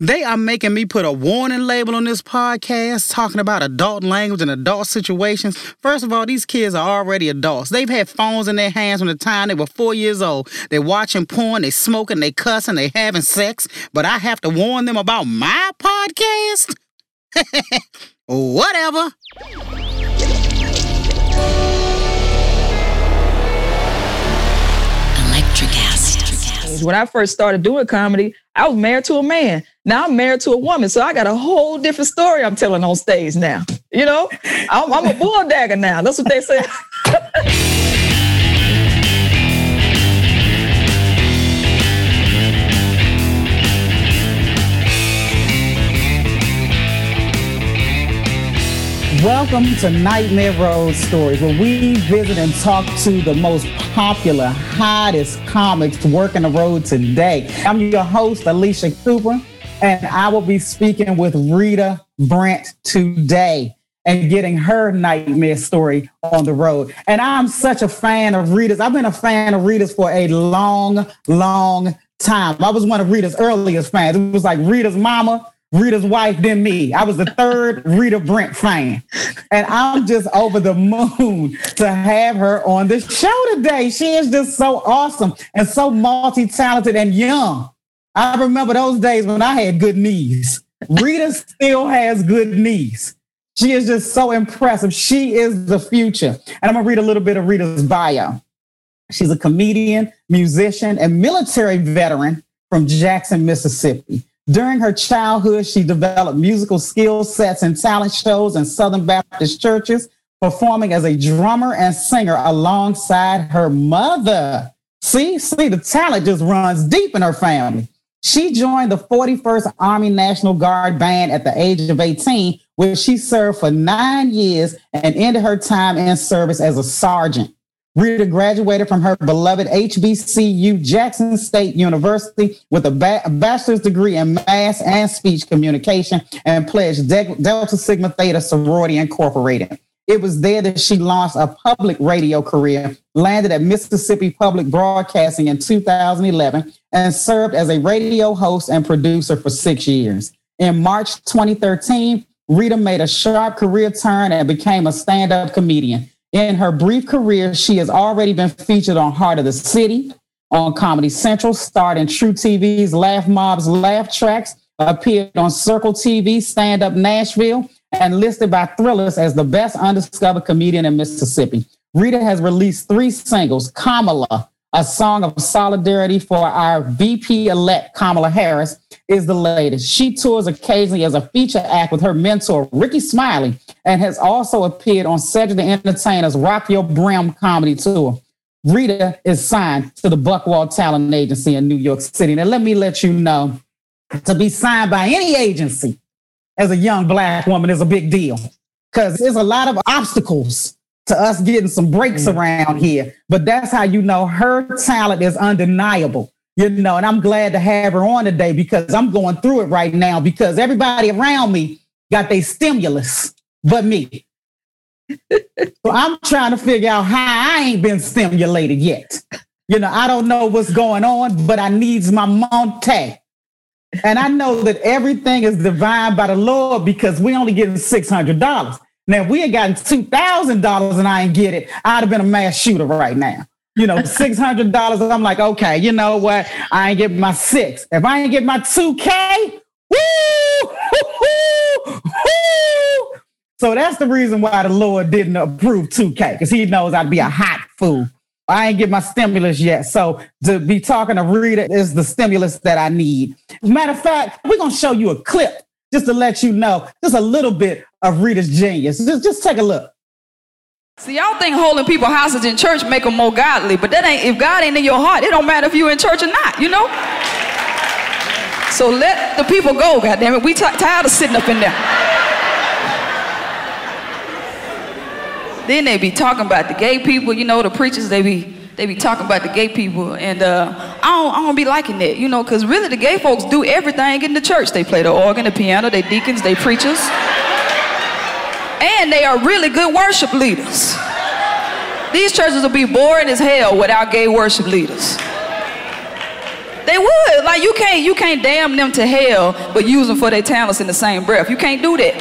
They are making me put a warning label on this podcast talking about adult language and adult situations. First of all, these kids are already adults. They've had phones in their hands from the time they were four years old. They're watching porn, they smoking, they cussing, they're having sex. But I have to warn them about my podcast? Whatever. Electric acid. When I first started doing comedy, I was married to a man. Now I'm married to a woman. So I got a whole different story I'm telling on stage now. You know, I'm, I'm a bulldagger now. That's what they say. Welcome to Nightmare Road Stories, where we visit and talk to the most popular, hottest comics working the road today. I'm your host, Alicia Cooper, and I will be speaking with Rita Brent today and getting her nightmare story on the road. And I'm such a fan of Rita's. I've been a fan of Rita's for a long, long time. I was one of Rita's earliest fans. It was like Rita's mama Rita's wife than me. I was the third Rita Brent fan. And I'm just over the moon to have her on the show today. She is just so awesome and so multi talented and young. I remember those days when I had good knees. Rita still has good knees. She is just so impressive. She is the future. And I'm going to read a little bit of Rita's bio. She's a comedian, musician, and military veteran from Jackson, Mississippi. During her childhood, she developed musical skill sets and talent shows in Southern Baptist churches, performing as a drummer and singer alongside her mother. See, see, the talent just runs deep in her family. She joined the 41st Army National Guard Band at the age of 18, where she served for nine years and ended her time in service as a sergeant. Rita graduated from her beloved HBCU Jackson State University with a, ba- bachelor's degree in mass and speech communication and pledged De- Delta Sigma Theta Sorority Incorporated. It was there that she launched a public radio career, landed at Mississippi Public Broadcasting in 2011, and served as a radio host and producer for six years. In March 2013, Rita made a sharp career turn and became a stand up comedian. In her brief career, she has already been featured on Hart of the City, on Comedy Central, starred in True TV's Laff Mobb's Laff Tracks, appeared on Circle TV, Stand Up Nashville, and listed by Thrillist as the best undiscovered comedian in Mississippi. Rita has released three singles Kamala, a song of solidarity for our VP elect, Kamala Harris, is the latest. She tours occasionally as a feature act with her mentor, Rickey Smiley, and has also appeared on Cedric the Entertainer's Rock Your Brim comedy tour. Rita is signed to the Buchwald Talent Agency in New York City. Now, let me let you know to be signed by any agency as a young Black woman is a big deal because there's a lot of obstacles to us getting some breaks mm. around here. But that's how you know her talent is undeniable. You know, and I'm glad to have her on today because I'm going through it right now because everybody around me got their stimulus but me. so I'm trying to figure out how I ain't been stimulated yet. You know, I don't know what's going on, but I needs my monte. And I know that everything is divine by the Lord because we only getting $600. Now, if we had gotten $2,000 and I ain't get it, I'd have been a mass shooter right now. You know, $600, I'm like, okay, you know what? I ain't get my six. If I ain't get my 2K, woo, woo, woo. So that's the reason why the Lord didn't approve 2K, because he knows I'd be a hot fool. I ain't get my stimulus yet. So to be talking to Rita is the stimulus that I need. Matter of fact, we're gonna show you a clip just to let you know just a little bit of Rita's genius. Just, just take a look. See, y'all think holding people hostage in church make them more godly, but that ain't if God ain't in your heart, it don't matter if you're in church or not, you know? So let the people go, goddamn it. We t- tired of sitting up in there. then they be talking about the gay people, you know, the preachers, they be they be talking about the gay people, and uh, I don't, I don't be liking that, you know, because really the gay folks do everything in the church. They play the organ, the piano, they deacons, they preachers, and they are really good worship leaders. These churches will be boring as hell without gay worship leaders. They would. Like you can't you can't damn them to hell, but use them for their talents in the same breath. You can't do that.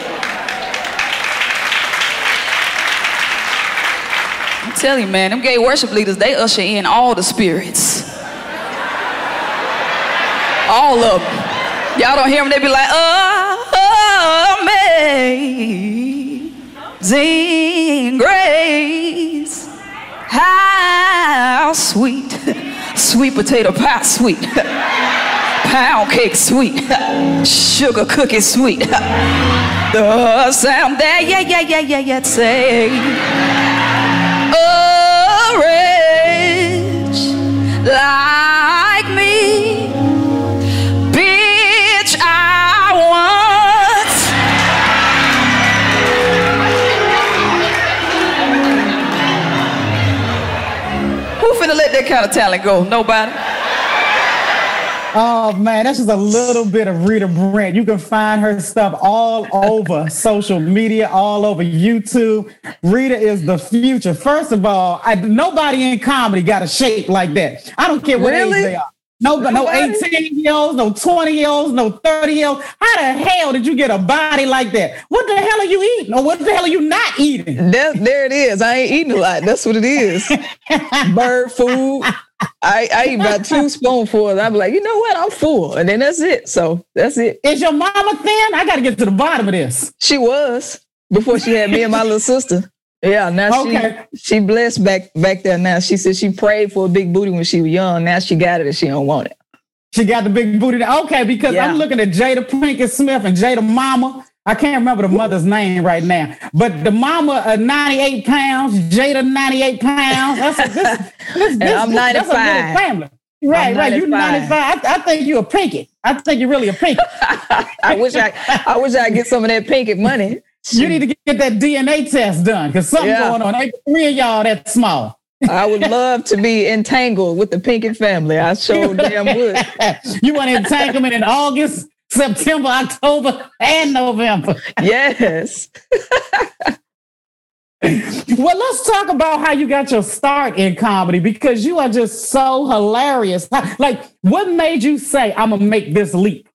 I'm telling you, man, them gay worship leaders, they usher in all the spirits. All of them. Y'all don't hear them, they be like, oh, amazing grace. How sweet, sweet potato pie sweet, pound cake sweet, sugar cookie sweet. The sound that, yeah, yeah, yeah, yeah, yeah, say, a wretch that kind of talent go? Nobody. Oh man, that's just a little bit of Rita Brent. You can find her stuff all over social media, all over YouTube. Rita is the future. First of all, I, nobody in comedy got a shape like that. I don't care what Really? age they are. No, no 18 year olds, no 20 year olds, no 30 year olds. How the hell did you get a body like that? What the hell are you eating? Or what the hell are you not eating? There, there it is. I ain't eating a lot. That's what it is. Bird food. I, I eat about two spoonfuls. I'm like, you know what? I'm full. And then that's it. So that's it. Is your mama thin? I got to get to the bottom of this. She was before she had me and my little sister. Yeah, now Okay. she she blessed back back there now. She said she prayed for a big booty when she was young. Now she got it and she don't want it. She got the big booty. Okay, because Yeah. I'm looking at Jada Pinkett Smith and Jada Mama. I can't remember the mother's name right now, but the mama uh, 98 pounds, Jada 98 pounds. That's a, this, this, this, I'm this- that's a family. Right, right. You 95. 95. I, I think you're a pinky. I think you're really a pinky. I wish I I wish I get some of that pinkett money. You need to get that DNA test done because something's Yeah. going on. Ain't three of y'all that small. I would love to be entangled with the Pinkett family. I sure damn would. you want entanglement in August, September, October, and November. Yes. Well, let's talk about how you got your start in comedy because you are just so hilarious. Like, what made you say, I'm going to make this leap?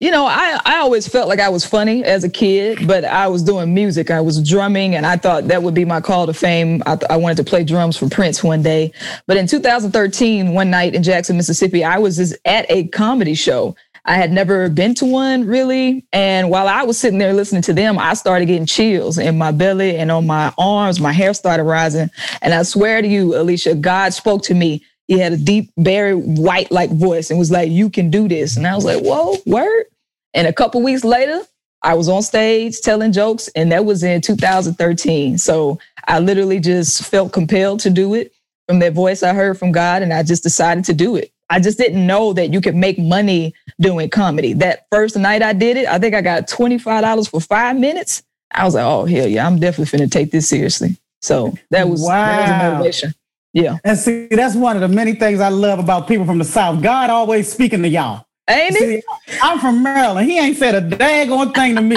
You know, I, I always felt like I was funny as a kid, but I was doing music. I was drumming, and I thought that would be my call to fame. I, I wanted to play drums for Prince one day. But in 2013, one night in Jackson, Mississippi, I was just at a comedy show. I had never been to one really. And while I was sitting there listening to them, I started getting chills in my belly and on my arms. My hair started rising. And I swear to you, Alicia, God spoke to me. He had a deep, very white like voice and was like, You can do this. And I was like, Whoa, word. And a couple weeks later, I was on stage telling jokes, and that was in 2013. So I literally just felt compelled to do it from that voice I heard from God, and I just decided to do it. I just didn't know that you could make money doing comedy. That first night I did it, I think I got $25 for five minutes. I was like, oh, hell yeah, I'm definitely finna take this seriously. So that was, that was a Wow. motivation. Yeah. And see, that's one of the many things I love about people from the South. God always speaking to y'all. Ain't it? I'm from Maryland. He ain't said a daggone thing to me.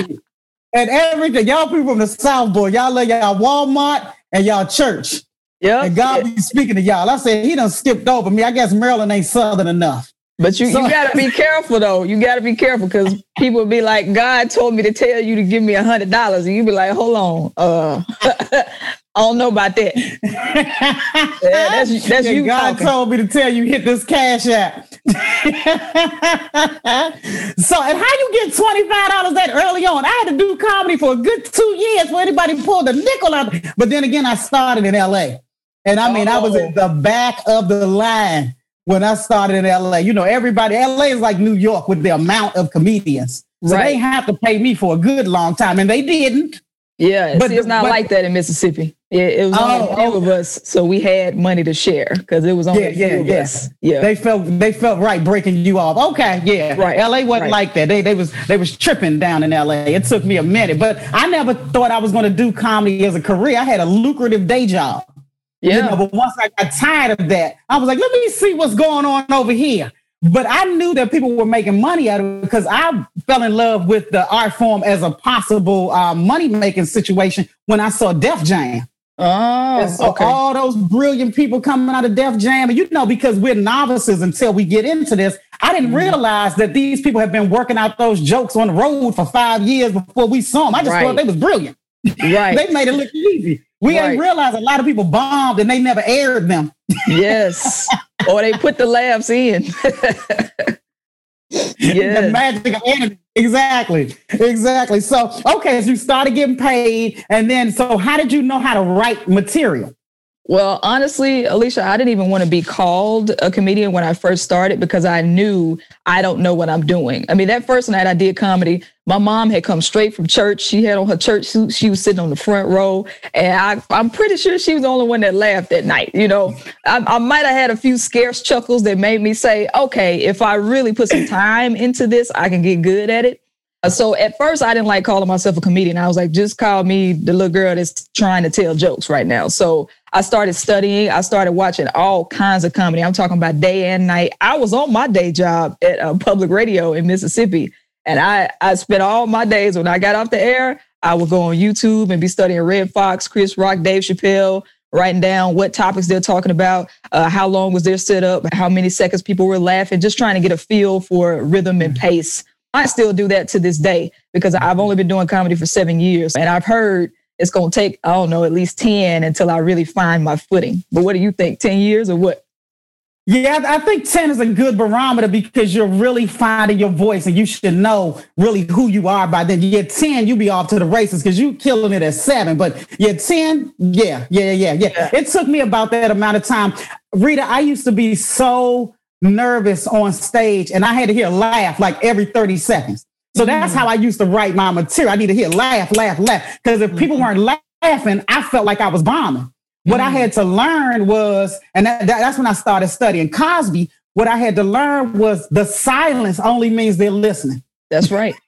And everything, y'all people from the South, boy, y'all love y'all Walmart and y'all church. Yeah. And God be speaking to y'all. I said, he done skipped over me. I guess Maryland ain't Southern enough. But you, So- you gotta be careful though. You gotta be careful because people be like, God told me to tell you to give me a hundred dollars. And you be like, hold on. Uh I don't know about that. Yeah, that's that's Yeah, you God talking. told me to tell you hit this cash app. so, and how you get twenty five dollars that early on? I had to do comedy for a good two years for anybody pulled a nickel out. But then again, I started in L.A. and I mean, I was Oh. at the back of the line when I started in L.A. You know, everybody L.A. is like New York with the amount of comedians, so Right. they have to pay me for a good long time, and they didn't. Yeah, But see, it's not but- like that in Mississippi. Yeah, it was only Oh, a few oh. of us, so we had money to share because it was only Yeah, a few yeah, of yeah. us. Yeah. They felt they felt right breaking you off. Okay, yeah. Right, LA wasn't right. like that. They they was they was tripping down in LA. It took me a minute, but I never thought I was going to do comedy as a career. I had a lucrative day job. You yeah. know, but once I got tired of that, I was like, let me see what's going on over here. But I knew that people were making money out of it because I fell in love with the art form as a possible uh, money making situation when I saw Def Jam. Oh, so okay. all those brilliant people coming out of Def Jam, and you know, because we're novices until we get into this, I didn't Mm-hmm. realize that these people have been working out those jokes on the road for five years before we saw them. I just Right. thought they was brilliant. right. They made it look easy. We Right. didn't realize a lot of people bombed and they never aired them. yes. or they put the laughs in. the magic of editing. Exactly. Exactly. So, okay, so you started getting paid. And then, so how did you know how to write material? Well, honestly, Alicia, I didn't even want to be called a comedian when I first started because I knew I don't know what I'm doing. I mean, that first night I did comedy, my mom had come straight from church. She had on her church suit. She was sitting on the front row. And I, I'm pretty sure she was the only one that laughed that night. You know, I, I might have had a few scarce chuckles that made me say, okay, if I really put some time into this, I can get good at it. Uh, So at first, I didn't like calling myself a comedian. I was like, just call me the little girl that's trying to tell jokes right now. So I started studying. I started watching all kinds of comedy. I'm talking about day and night. I was on my day job at uh, public radio in Mississippi, and I I spent all my days when I got off the air. I would go on YouTube and be studying Redd Foxx, Chris Rock, Dave Chappelle, writing down what topics they're talking about, uh, how long was their setup, how many seconds people were laughing, just trying to get a feel for rhythm and pace. I still do that to this day because I've only been doing comedy for seven years, and I've heard it's going to take I don't know at least ten until I really find my footing. But what do you think? Ten years or what? Yeah, I think 10 is a good barometer because you're really finding your voice and you should know really who you are by then. You get 10, you'll be off to the races because you're killing it at seven. But yeah, 10, yeah, yeah, yeah, yeah. It took me about that amount of time. Rita, I used to be so nervous on stage and I had to hear laugh like every 30 seconds. So mm. that's how I used to write my material. I need to hear laugh, laugh, laugh. Because if people mm-hmm. weren't laughing, I felt like I was bombing. What I mm. had to learn was, and that, that- that's when I started studying Cosby. What I had to learn was the silence only means they're listening. That's right.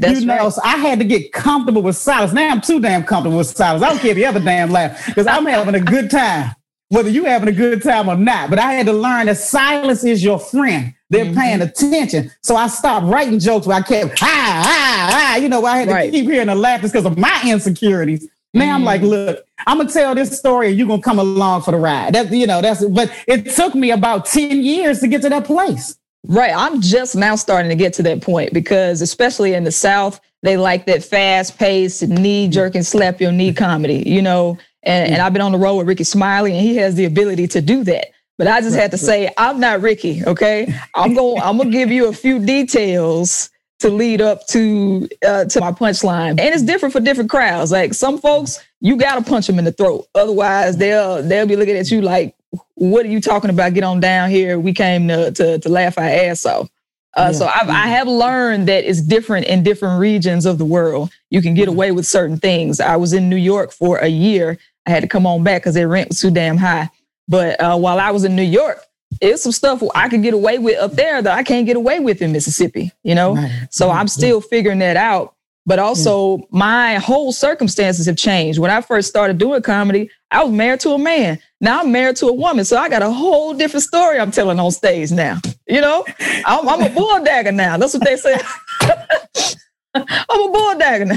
That's you know, right. so I had to get comfortable with silence. Now I'm too damn comfortable with silence. I don't care if you ever damn laugh because I'm having a good time, whether you're having a good time or not. But I had to learn that silence is your friend. They're Mm-hmm. paying attention. So I stopped writing jokes where I kept, ah, ah, ah, you know, I had to Right. keep hearing the laughter because of my insecurities. Now I'm Mm. like, look, I'm gonna tell this story and you're gonna come along for the ride. That's you know, that's but it took me about 10 years to get to that place. Right. I'm just now starting to get to that point because, especially in the South, they like that fast paced, knee jerking, slap your knee comedy, you know. And, and I've been on the road with Rickey Smiley, and he has the ability to do that. But I just had to say, I'm not Rickey, okay? I'm going I'm gonna give you a few details to lead up to uh, to my punchline. And it's different for different crowds. Like some folks, you gotta punch them in the throat. Otherwise, they'll they'll be looking at you like, what are you talking about? Get on down here. We came to to, to laugh our ass off. Uh, So I've, I have learned that it's different in different regions of the world. You can get away with certain things. I was in New York for a year. I had to come on back because their rent was too damn high. But uh, while I was in New York, it's some stuff I could get away with up there that I can't get away with in Mississippi. You know, Right. so I'm still figuring that out. But also, my whole circumstances have changed. When I first started doing comedy, I was married to a man. Now I'm married to a woman. So I got a whole different story I'm telling on stage now. You know, I'm, I'm a bulldagger now. That's what they say. I'm a now.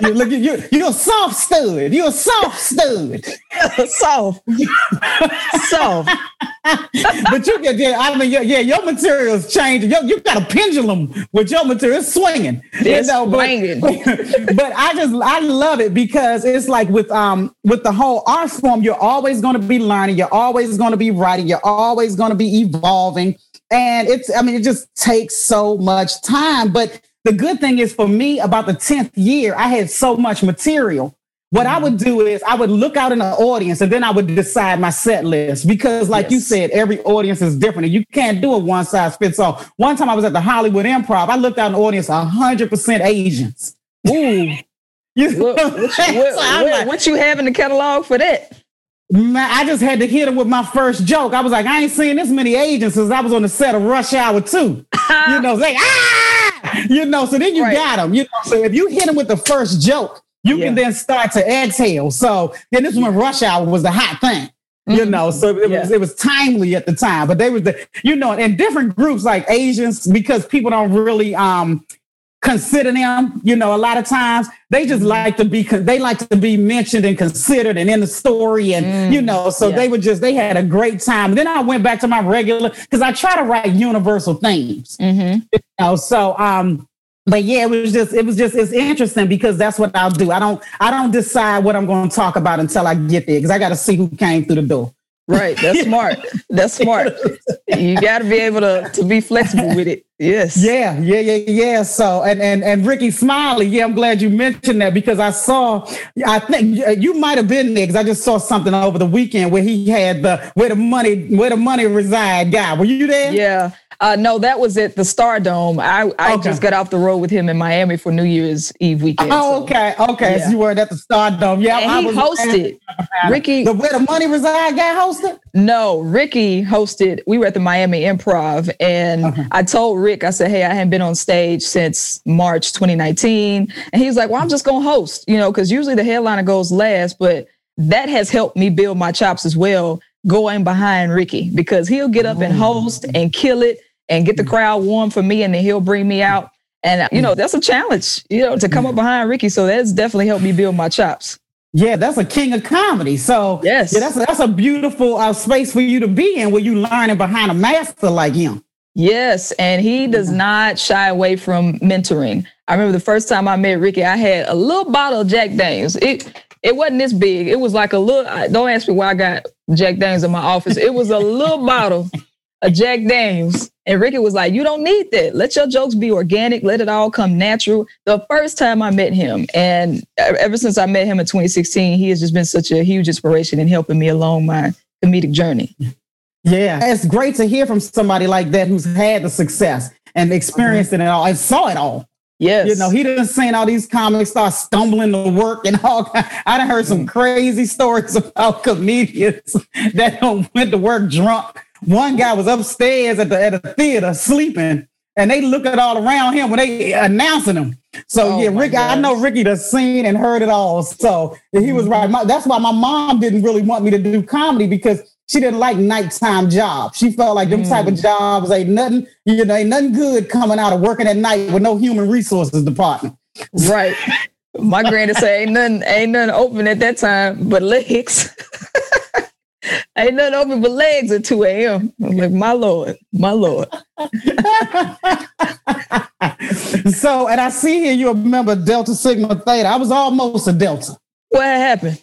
You look, you, you're a soft stud. You're a soft stud. Soft. Soft. but you get, yeah, I mean, yeah, yeah, your material's changing. You, you got a pendulum with your material, it's swinging. It's but, swinging. but I just, I love it because it's like with, um, with the whole art form, you're always going to be learning. You're always going to be writing. You're always going to be evolving. And it's, I mean, it just takes so much time. But the good thing is for me, about the 10th year, I had so much material. What I would do is I would look out in the audience and then I would decide my set list because, like you said, every audience is different and you can't do a one size fits all. One time I was at the Hollywood Improv, I looked out in the audience, 100% Asians. Ooh. You What, what, I'm what, So like, what you have in the catalog for that? Man, I just had to hit him with my first joke. I was like, I ain't seen this many agents since I was on the set of Rush Hour 2. you know, say, ah! You know, so then you Right. got them. You know, so if you hit them with the first joke, you can then start to exhale. So then this is when Rush Hour was the hot thing. You Mhm. know, so it was Yeah. it was timely at the time, but they was the you know, in different groups like Asians because people don't really um consider them. You know, a lot of times they just mm-hmm. like to be they like to be mentioned and considered and in the story, and mm, you know, so yeah. they would just they had a great time. And then I went back to my regular because I try to write universal themes. Mm-hmm. You know, so um, but yeah, it was just it was just it's interesting because that's what I'll do. I don't I don't decide what I'm going to talk about until I get there because I got to see who came through the door. Right. That's smart. That's smart. You got to be able to, to be flexible with it. Yes. Yeah. Yeah. Yeah. Yeah. So, and, and, and Rickey Smiley. Yeah. I'm glad you mentioned that because I saw, I think you might have been there because I just saw something over the weekend where he had the, where the money, where the money reside guy. Were you there? Yeah. Uh, no, that was at the Stardome. I, I okay. just got off the road with him in Miami for New Year's Eve weekend. Oh, so. okay, okay. Yeah. So you were at the Stardome. Yeah, and I he hosted. Rickey, the where the money reside guy hosted. No, Rickey hosted. We were at the Miami Improv, and okay. I told Rick, I said, "Hey, I hadn't been on stage since March 2019," and he's like, "Well, I'm just gonna host," you know, because usually the headliner goes last, but that has helped me build my chops as well going behind Rickey because he'll get up and mm. host and kill it and get the mm. crowd warm for me, and then he'll bring me out. And you know, mm. that's a challenge, you know, to come up behind Rickey. So that's definitely helped me build my chops. Yeah, that's a king of comedy. So yes, yeah, that's a, that's a beautiful uh, space for you to be in, where you learning behind a master like him. Yes, and he does not shy away from mentoring. I remember the first time I met Rickey, I had a little bottle of Jack Daniels. It it wasn't this big. It was like a little. Don't ask me why I got Jack Daniels in my office. It was a little bottle of Jack Daniels, and Rickey was like, You don't need that. Let your jokes be organic. Let it all come natural. The first time I met him, and ever since I met him in 2016, he has just been such a huge inspiration in helping me along my comedic journey. Yeah, it's great to hear from somebody like that who's had the success and experienced mm-hmm. it all and saw it all. Yes. You know, he didn't seen all these comics start stumbling to work and all. I done heard some mm-hmm. crazy stories about comedians that went to work drunk one guy was upstairs at the at a theater sleeping, and they looking all around him when they announcing him. So oh yeah, Rick, I know Rickey the seen and heard it all. So he was right. My, that's why my mom didn't really want me to do comedy because she didn't like nighttime jobs. She felt like them mm. type of mm. jobs ain't nothing, you know, ain't nothing good coming out of working at night with no human resources department. Right. My granny said ain't nothing, ain't nothing open at that time but legs. I ain't nothing open but legs at 2 a.m. I'm like, my Lord, my Lord. so, and I see here you remember Delta Sigma Theta. I was almost a Delta. What happened?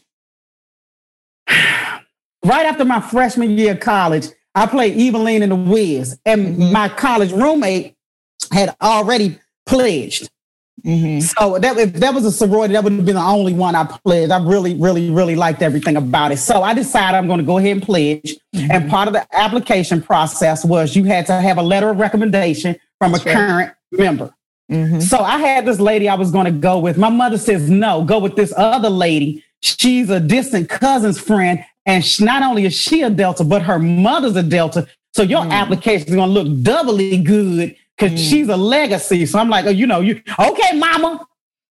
right after my freshman year of college, I played Evillene in the Wiz, and mm-hmm. my college roommate had already pledged. Mm-hmm. So that if that was a sorority, that would have been the only one I pledged. I really, really, really liked everything about it. So I decided I'm going to go ahead and pledge. Mm-hmm. And part of the application process was you had to have a letter of recommendation from a current member. Mm-hmm. So I had this lady I was going to go with. My mother says no, go with this other lady. She's a distant cousin's friend, and she, not only is she a Delta, but her mother's a Delta. So your mm. application is going to look doubly good because mm. she's a legacy. So I'm like, oh, you know, you okay, mama.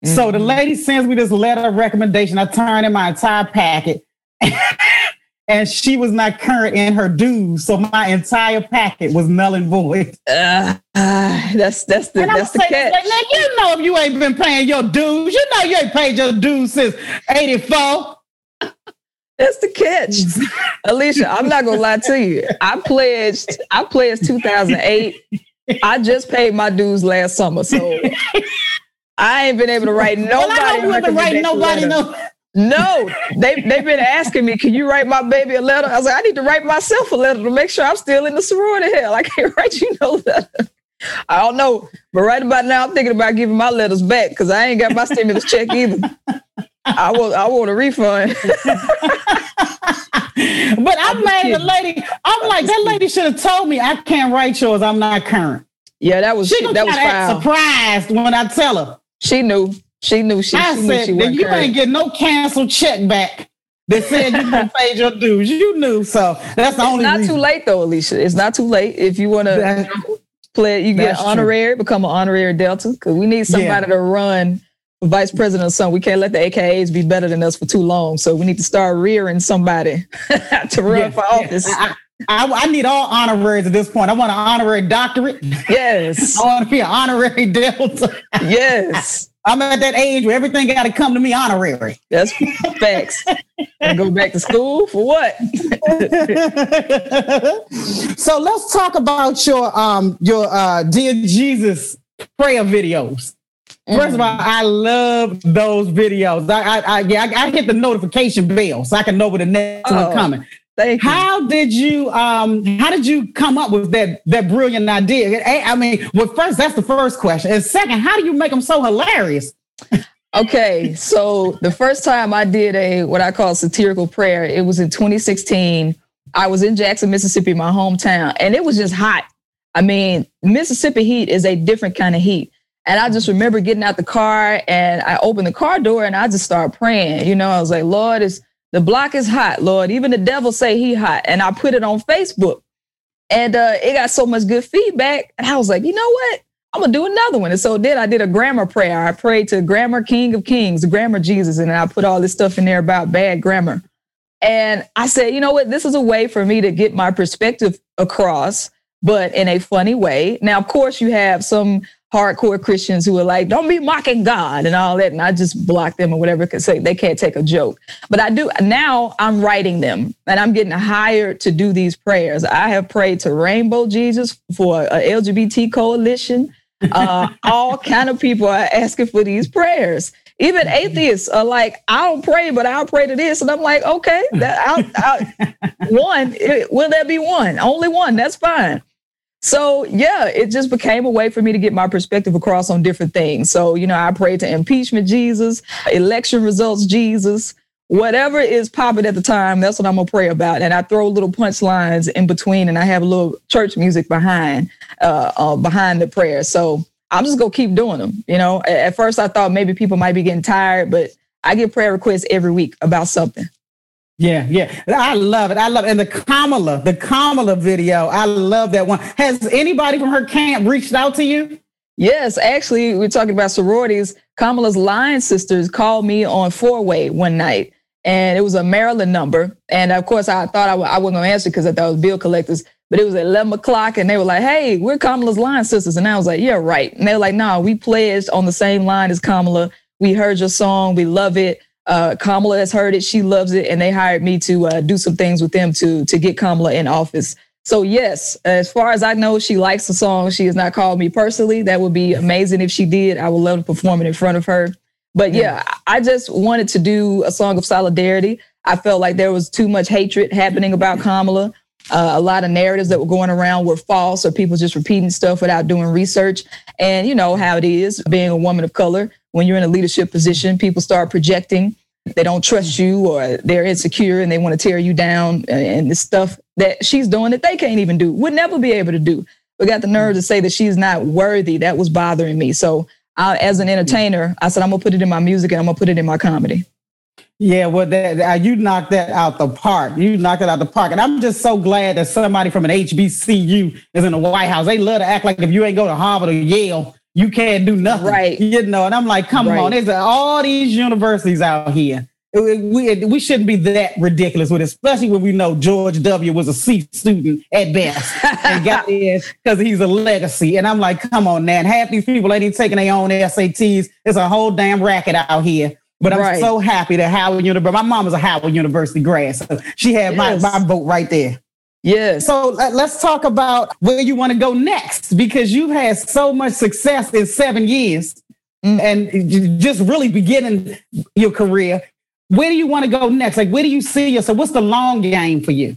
Mm-hmm. So the mm-hmm. lady sends me this letter of recommendation. I turn in my entire packet. and she was not current in her dues, so my entire packet was null and void. Uh, uh, that's that's the that's the catch. Like, you know, if you ain't been paying your dues, you know you ain't paid your dues since '84. That's the catch, Alicia. I'm not gonna lie to you. I pledged. I pledged 2008 I just paid my dues last summer, so I ain't been able to write nobody. Well, I don't write nobody no. No, they they've been asking me, can you write my baby a letter? I was like, I need to write myself a letter to make sure I'm still in the sorority hell. I can't write you no letter. I don't know, but right about now, I'm thinking about giving my letters back because I ain't got my stimulus check either. I want I want a refund. but I'm mad the lady. I'm like that lady should have told me I can't write yours. I'm not current. Yeah, that was she that was foul. surprised when I tell her. She knew. She knew she. I she said knew she you ain't get no canceled check back. They said you gonna pay your dues. You knew, so that's the it's only. Not reason. too late though, Alicia. It's not too late if you want to play. You get honorary, true. become an honorary Delta because we need somebody yeah. to run vice president or something. We can't let the AKAs be better than us for too long. So we need to start rearing somebody to run yeah, for office. Yeah. I, I, need all honoraries at this point. I want an honorary doctorate. Yes. I want to be an honorary Delta. Yes. I'm at that age where everything got to come to me honorary. That's facts. and go back to school for what? so let's talk about your um your uh dear Jesus prayer videos. First of all, I love those videos. I, I, I yeah, I, I, hit the notification bell so I can know when the next oh, one coming. Thank you. How did you um how did you come up with that that brilliant idea? I mean, well, first that's the first question, and second, how do you make them so hilarious? okay, so the first time I did a what I call satirical prayer, it was in 2016. I was in Jackson, Mississippi, my hometown, and it was just hot. I mean, Mississippi heat is a different kind of heat. And I just remember getting out the car and I opened the car door and I just started praying. You know, I was like, Lord, it's the block is hot, Lord. Even the devil say he hot. And I put it on Facebook. And uh, it got so much good feedback. And I was like, you know what? I'm gonna do another one. And so then I did a grammar prayer. I prayed to grammar king of kings, grammar Jesus, and I put all this stuff in there about bad grammar. And I said, you know what? This is a way for me to get my perspective across, but in a funny way. Now, of course, you have some hardcore Christians who are like, don't be mocking God and all that. And I just block them or whatever because they can't take a joke. But I do now I'm writing them and I'm getting hired to do these prayers. I have prayed to Rainbow Jesus for a LGBT coalition. Uh, all kind of people are asking for these prayers. Even atheists are like, I don't pray, but I'll pray to this. And I'm like, okay, that, I'll, I'll, one, it, will there be one? Only one, that's fine. So yeah, it just became a way for me to get my perspective across on different things. So, you know, I prayed to impeachment Jesus, election results Jesus, whatever is popping at the time, that's what I'm gonna pray about. And I throw little punchlines in between and I have a little church music behind uh, uh behind the prayer. So I'm just gonna keep doing them. You know, at first I thought maybe people might be getting tired, but I get prayer requests every week about something. Yeah, yeah. I love it. I love it. And the Kamala, the Kamala video, I love that one. Has anybody from her camp reached out to you? Yes, actually, we're talking about sororities. Kamala's line sisters called me on four way one night, and it was a Maryland number. And of course, I thought I w- I wasn't going to answer because I thought it was bill collectors. But it was 11 o'clock, and they were like, hey, we're Kamala's line sisters. And I was like, yeah, right. And they were like, no, nah, we pledged on the same line as Kamala. We heard your song. We love it. Uh, Kamala has heard it; she loves it, and they hired me to uh, do some things with them to to get Kamala in office. So yes, as far as I know, she likes the song. She has not called me personally. That would be amazing if she did. I would love to perform it in front of her. But yeah, I just wanted to do a song of solidarity. I felt like there was too much hatred happening about Kamala. Uh, a lot of narratives that were going around were false or people just repeating stuff without doing research. And you know how it is being a woman of color when you're in a leadership position, people start projecting. They don't trust you or they're insecure and they want to tear you down. And the stuff that she's doing that they can't even do, would never be able to do. But got the nerve to say that she's not worthy. That was bothering me. So, I, as an entertainer, I said, I'm going to put it in my music and I'm going to put it in my comedy. Yeah, well, that, uh, you knocked that out the park. You knocked it out the park. And I'm just so glad that somebody from an HBCU is in the White House. They love to act like if you ain't go to Harvard or Yale, you can't do nothing. Right. You know, and I'm like, come right. on, there's all these universities out here. We, we shouldn't be that ridiculous with it, especially when we know George W. was a C student at best and got in because he's a legacy. And I'm like, come on, man. Half these people ain't even taking their own SATs. It's a whole damn racket out here. But I'm right. so happy that Howard University, my mom was a Howard University grad, so she had yes. my, my vote right there. Yeah. So let's talk about where you want to go next because you've had so much success in seven years mm. and just really beginning your career. Where do you want to go next? Like, where do you see yourself? What's the long game for you?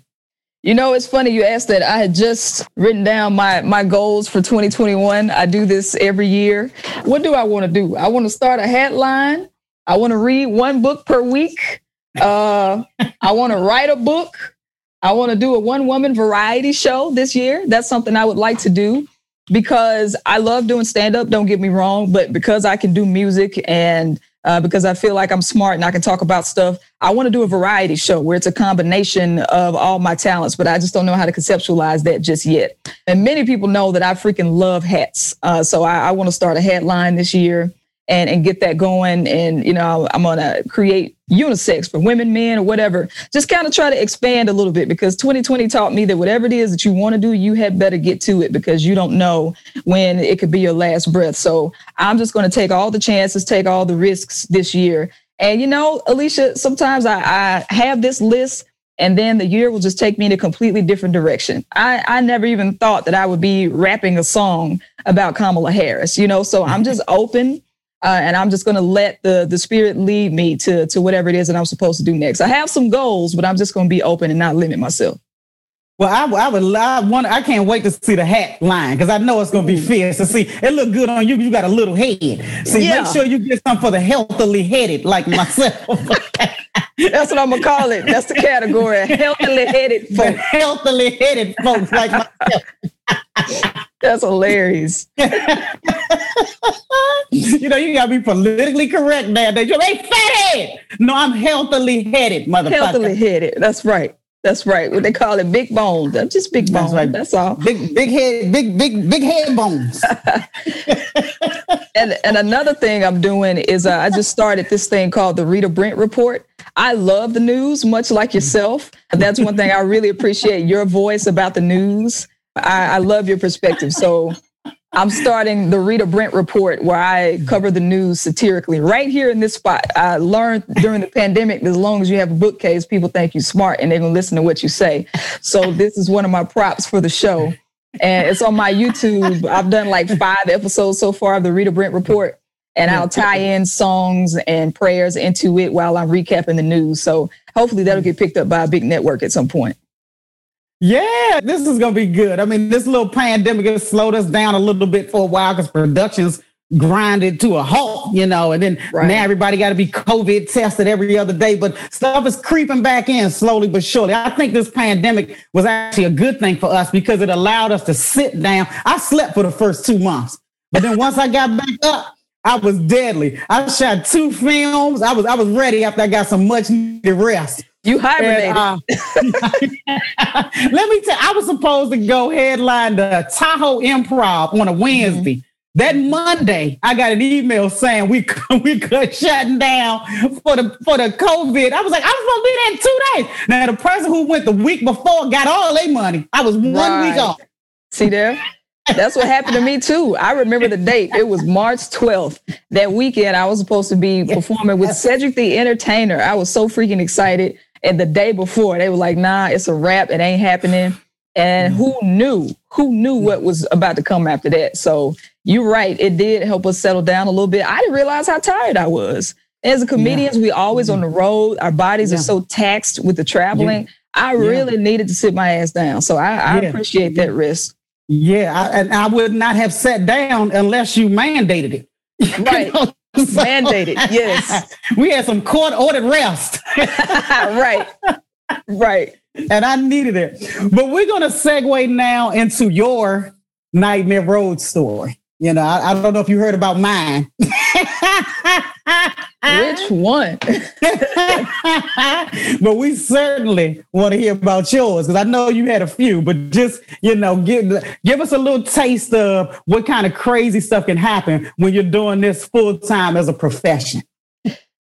You know, it's funny you asked that. I had just written down my my goals for 2021. I do this every year. What do I want to do? I want to start a hat line. I want to read one book per week. Uh, I want to write a book. I want to do a one woman variety show this year. That's something I would like to do because I love doing stand up, don't get me wrong, but because I can do music and uh, because I feel like I'm smart and I can talk about stuff, I want to do a variety show where it's a combination of all my talents, but I just don't know how to conceptualize that just yet. And many people know that I freaking love hats. Uh, so I, I want to start a hat line this year. And, and get that going. And, you know, I'm going to create unisex for women, men, or whatever. Just kind of try to expand a little bit because 2020 taught me that whatever it is that you want to do, you had better get to it because you don't know when it could be your last breath. So I'm just going to take all the chances, take all the risks this year. And, you know, Alicia, sometimes I, I have this list and then the year will just take me in a completely different direction. I, I never even thought that I would be rapping a song about Kamala Harris, you know, so I'm just open uh, and I'm just going to let the the spirit lead me to to whatever it is that I'm supposed to do next. I have some goals, but I'm just going to be open and not limit myself. Well, I, I would I want I can't wait to see the hat line because I know it's gonna be mm. fierce. To see it look good on you. You got a little head. See, yeah. make sure you get something for the healthily headed like myself. That's what I'm gonna call it. That's the category. Healthily headed folks. For healthily headed folks like myself. That's hilarious. you know, you gotta be politically correct nowadays. You're a fat No, I'm healthily headed, motherfucker. Healthily headed. That's right. That's right. What they call it, big bones. That's just big bones. That's, right. That's all. Big, big head, big, big, big head bones. and and another thing I'm doing is uh, I just started this thing called the Rita Brent Report. I love the news, much like yourself. That's one thing I really appreciate your voice about the news. I, I love your perspective. So I'm starting the Rita Brent report where I cover the news satirically right here in this spot. I learned during the pandemic that as long as you have a bookcase, people think you smart and they're going to listen to what you say. So this is one of my props for the show. And it's on my YouTube. I've done like five episodes so far of the Rita Brent report. And I'll tie in songs and prayers into it while I'm recapping the news. So hopefully that'll get picked up by a big network at some point. Yeah, this is gonna be good. I mean, this little pandemic has slowed us down a little bit for a while because productions grinded to a halt, you know, and then right. now everybody got to be COVID tested every other day. But stuff is creeping back in slowly but surely. I think this pandemic was actually a good thing for us because it allowed us to sit down. I slept for the first two months, but then once I got back up, I was deadly. I shot two films. I was I was ready after I got some much needed rest. You hibernated. And, uh, let me tell. I was supposed to go headline the Tahoe Improv on a Wednesday. Mm-hmm. That Monday, I got an email saying we we cut shutting down for the for the COVID. I was like, I was supposed to be there in two days. Now the person who went the week before got all their money. I was one right. week off. See there. That's what happened to me too. I remember the date. It was March 12th. That weekend, I was supposed to be performing with Cedric the Entertainer. I was so freaking excited. And the day before, they were like, nah, it's a wrap. It ain't happening. And mm-hmm. who knew? Who knew what was about to come after that? So you're right. It did help us settle down a little bit. I didn't realize how tired I was. As a comedians, yeah. we always on the mm-hmm. road. Our bodies yeah. are so taxed with the traveling. Yeah. I really needed to sit my ass down. So I, I appreciate that risk. Yeah, I, and I would not have sat down unless you mandated it. Right. Mandated, yes. we had some court ordered rest. right. Right. And I needed it. But we're going to segue now into your Nightmare Road story. You know, I, I don't know if you heard about mine. Which uh-huh. one? but we certainly want to hear about yours because I know you had a few. But just you know, give give us a little taste of what kind of crazy stuff can happen when you're doing this full time as a profession.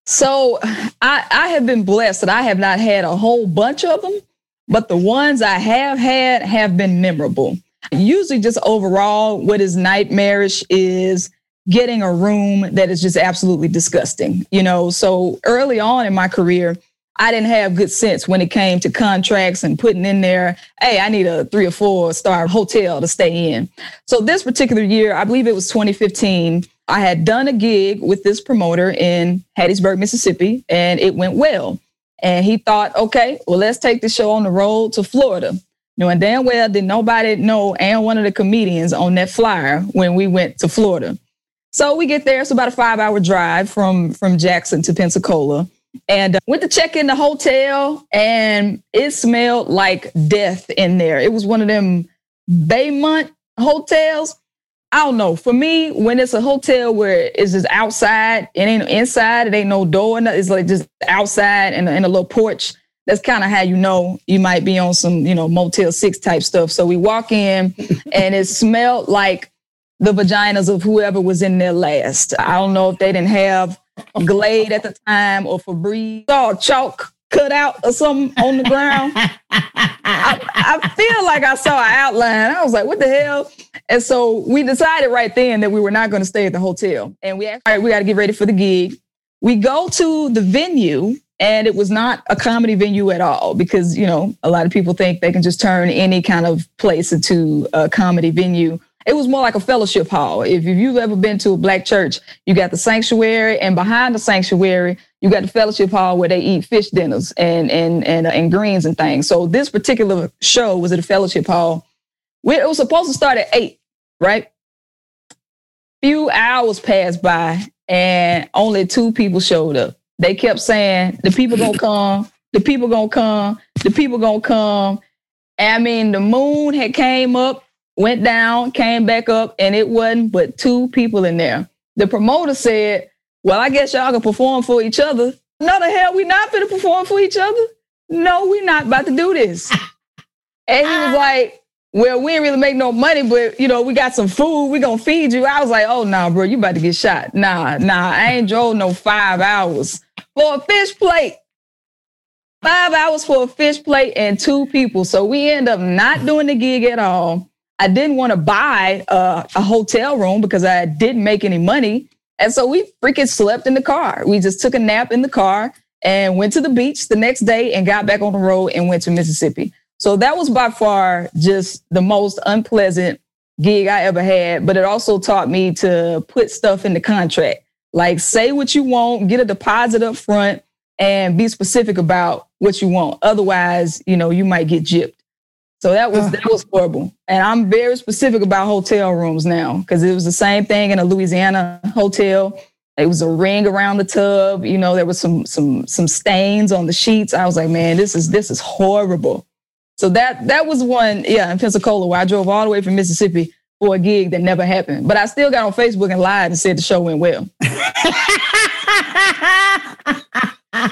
So I, I have been blessed that I have not had a whole bunch of them, but the ones I have had have been memorable. Usually, just overall, what is nightmarish is getting a room that is just absolutely disgusting. You know, so early on in my career, I didn't have good sense when it came to contracts and putting in there, hey, I need a three or four star hotel to stay in. So this particular year, I believe it was 2015, I had done a gig with this promoter in Hattiesburg, Mississippi, and it went well. And he thought, okay, well, let's take the show on the road to Florida. Knowing damn well did nobody know and one of the comedians on that flyer when we went to Florida. So we get there. It's about a five hour drive from, from Jackson to Pensacola. And uh, went to check in the hotel and it smelled like death in there. It was one of them Baymont hotels. I don't know. For me, when it's a hotel where it's just outside, it ain't inside, it ain't no door, it's like just outside and in a little porch. That's kind of how you know you might be on some, you know, Motel 6 type stuff. So we walk in and it smelled like the vaginas of whoever was in there last. I don't know if they didn't have Glade at the time or Febreze or chalk cut out or something on the ground. I, I, feel like I saw an outline. I was like, what the hell? And so we decided right then that we were not going to stay at the hotel. And we, all right, we got to get ready for the gig. We go to the venue and it was not a comedy venue at all because, you know, a lot of people think they can just turn any kind of place into a comedy venue. It was more like a fellowship hall. If you've ever been to a black church, you got the sanctuary, and behind the sanctuary, you got the fellowship hall where they eat fish dinners and and and, and greens and things. So this particular show was at a fellowship hall. It was supposed to start at eight, right? Few hours passed by, and only two people showed up. They kept saying the people gonna come, the people gonna come, the people gonna come. I mean, the moon had came up went down, came back up, and it wasn't but two people in there. The promoter said, Well, I guess y'all can perform for each other. No, the hell, we not gonna perform for each other. No, we not about to do this. and he was ah. like, Well, we ain't really make no money, but you know, we got some food, we gonna feed you. I was like, Oh nah, bro, you about to get shot. Nah, nah, I ain't drove no five hours for a fish plate. Five hours for a fish plate and two people. So we end up not doing the gig at all. I didn't want to buy a, a hotel room because I didn't make any money. And so we freaking slept in the car. We just took a nap in the car and went to the beach the next day and got back on the road and went to Mississippi. So that was by far just the most unpleasant gig I ever had. But it also taught me to put stuff in the contract. Like say what you want, get a deposit up front, and be specific about what you want. Otherwise, you know, you might get gypped. So that was that was horrible. And I'm very specific about hotel rooms now because it was the same thing in a Louisiana hotel. It was a ring around the tub. You know, there was some some some stains on the sheets. I was like, man, this is this is horrible. So that that was one, yeah, in Pensacola where I drove all the way from Mississippi for a gig that never happened. But I still got on Facebook and lied and said the show went well.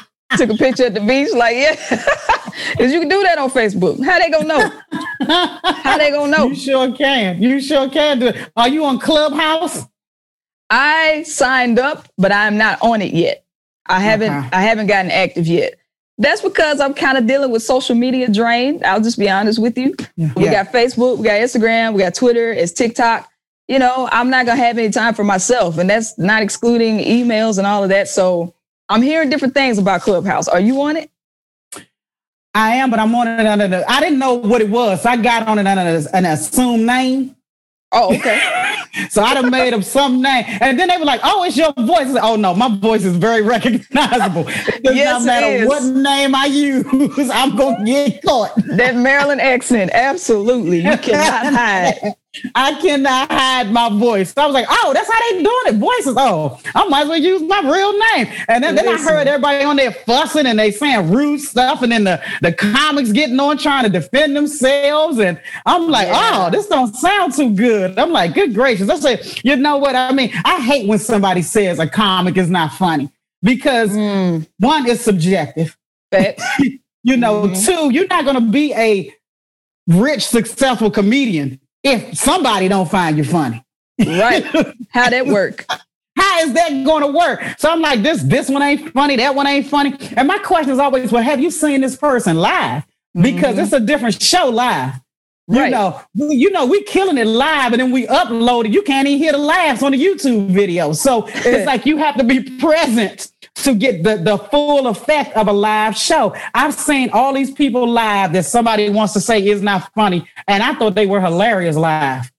Took a picture at the beach, like, yeah. Because you can do that on Facebook. How they gonna know? How they gonna know? You sure can. You sure can do it. Are you on Clubhouse? I signed up, but I'm not on it yet. I haven't uh-huh. I haven't gotten active yet. That's because I'm kind of dealing with social media drain. I'll just be honest with you. Yeah. We got Facebook, we got Instagram, we got Twitter, it's TikTok. You know, I'm not gonna have any time for myself, and that's not excluding emails and all of that. So I'm hearing different things about Clubhouse. Are you on it? I am, but I'm on it under the. I didn't know what it was. So I got on it under an assumed name. Oh, okay. so I done made up some name. And then they were like, oh, it's your voice. Like, oh, no, my voice is very recognizable. It does yes, not matter what name I use, I'm going to get caught. That Maryland accent, absolutely. You cannot hide. I cannot hide my voice. So I was like, oh, that's how they doing it. Voices. Oh, I might as well use my real name. And then, then I heard everybody on there fussing and they saying rude stuff. And then the, the comics getting on trying to defend themselves. And I'm like, yeah. oh, this don't sound too good. I'm like, good gracious. I say, you know what? I mean, I hate when somebody says a comic is not funny because mm. one is subjective. you know, mm-hmm. two, you're not going to be a rich, successful comedian if somebody don't find you funny. Right. How that work? How is that going to work? So I'm like, this this one ain't funny, that one ain't funny. And my question is always, well, have you seen this person live? Because mm-hmm. it's a different show live. Right. You know, you know, we killing it live and then we upload it. You can't even hear the laughs on the YouTube video. So it's like you have to be present to get the, the full effect of a live show. I've seen all these people live that somebody wants to say is not funny, and I thought they were hilarious live.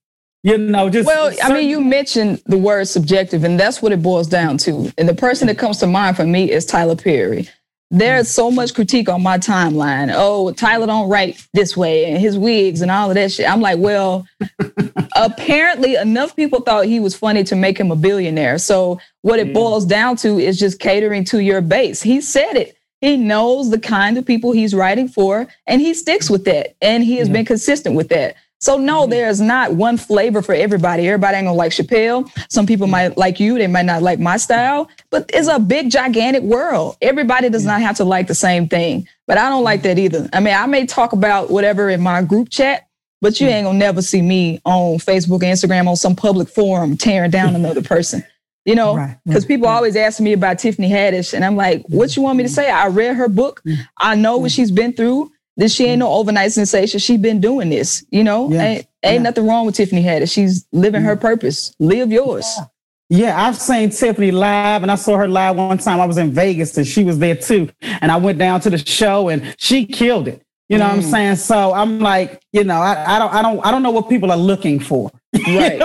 You know, just well, certain- I mean, you mentioned the word subjective, and that's what it boils down to. And the person that comes to mind for me is Tyler Perry there's mm. so much critique on my timeline. Oh, Tyler don't write this way and his wigs and all of that shit. I'm like, well, apparently enough people thought he was funny to make him a billionaire. So what it boils down to is just catering to your base. He said it. He knows the kind of people he's writing for and he sticks with that. And he has been consistent with that. So no, mm-hmm. there's not one flavor for everybody. Everybody ain't gonna like Chappelle. Some people might mm-hmm. like you. They might not like my style. But it's a big, gigantic world. Everybody does not have to like the same thing. But I don't like mm-hmm. that either. I mean, I may talk about whatever in my group chat, but you mm-hmm. ain't gonna never see me on Facebook, Instagram, on some public forum tearing down another person. You know, because right, people right. always ask me about Tiffany Haddish, and I'm like, "What you want me to say?" I read her book. I know what she's been through. This she ain't no overnight sensation. She been doing this. You know, yeah. ain't, ain't yeah. nothing wrong with Tiffany Haddish. She's living her purpose. Live yours. Yeah. Yeah, I've seen Tiffany live and I saw her live one time. I was in Vegas and she was there too. And I went down to the show and she killed it. You know mm. what I'm mm. saying? So I'm like, you know, I, I don't I don't I don't know what people are looking for. Right.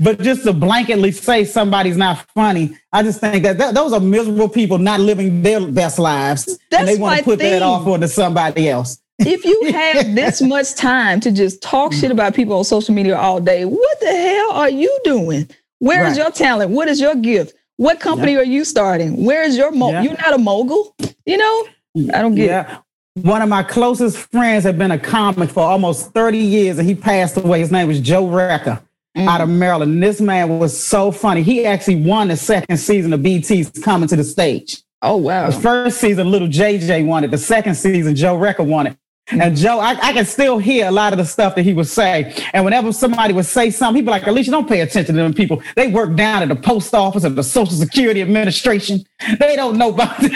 but just to blanketly say somebody's not funny, I just think that, that those are miserable people not living their best lives. That's and they want to put thing. that off onto somebody else. if you have this much time to just talk shit about people on social media all day, what the hell are you doing? Where right. is your talent? What is your gift? What company yep. are you starting? Where is your mo? Yep. You're not a mogul, you know. I don't get yeah. it. One of my closest friends had been a comic for almost 30 years and he passed away. His name was Joe Recker mm. out of Maryland. And this man was so funny. He actually won the second season of BET's Coming to the Stage. Oh, wow. The first season, little JJ won it. The second season, Joe Recker won it. And Joe, I, I, can still hear a lot of the stuff that he would say. And whenever somebody would say something, he'd be like, Alicia, don't pay attention to them people. They work down at the post office or the Social Security Administration. They don't know about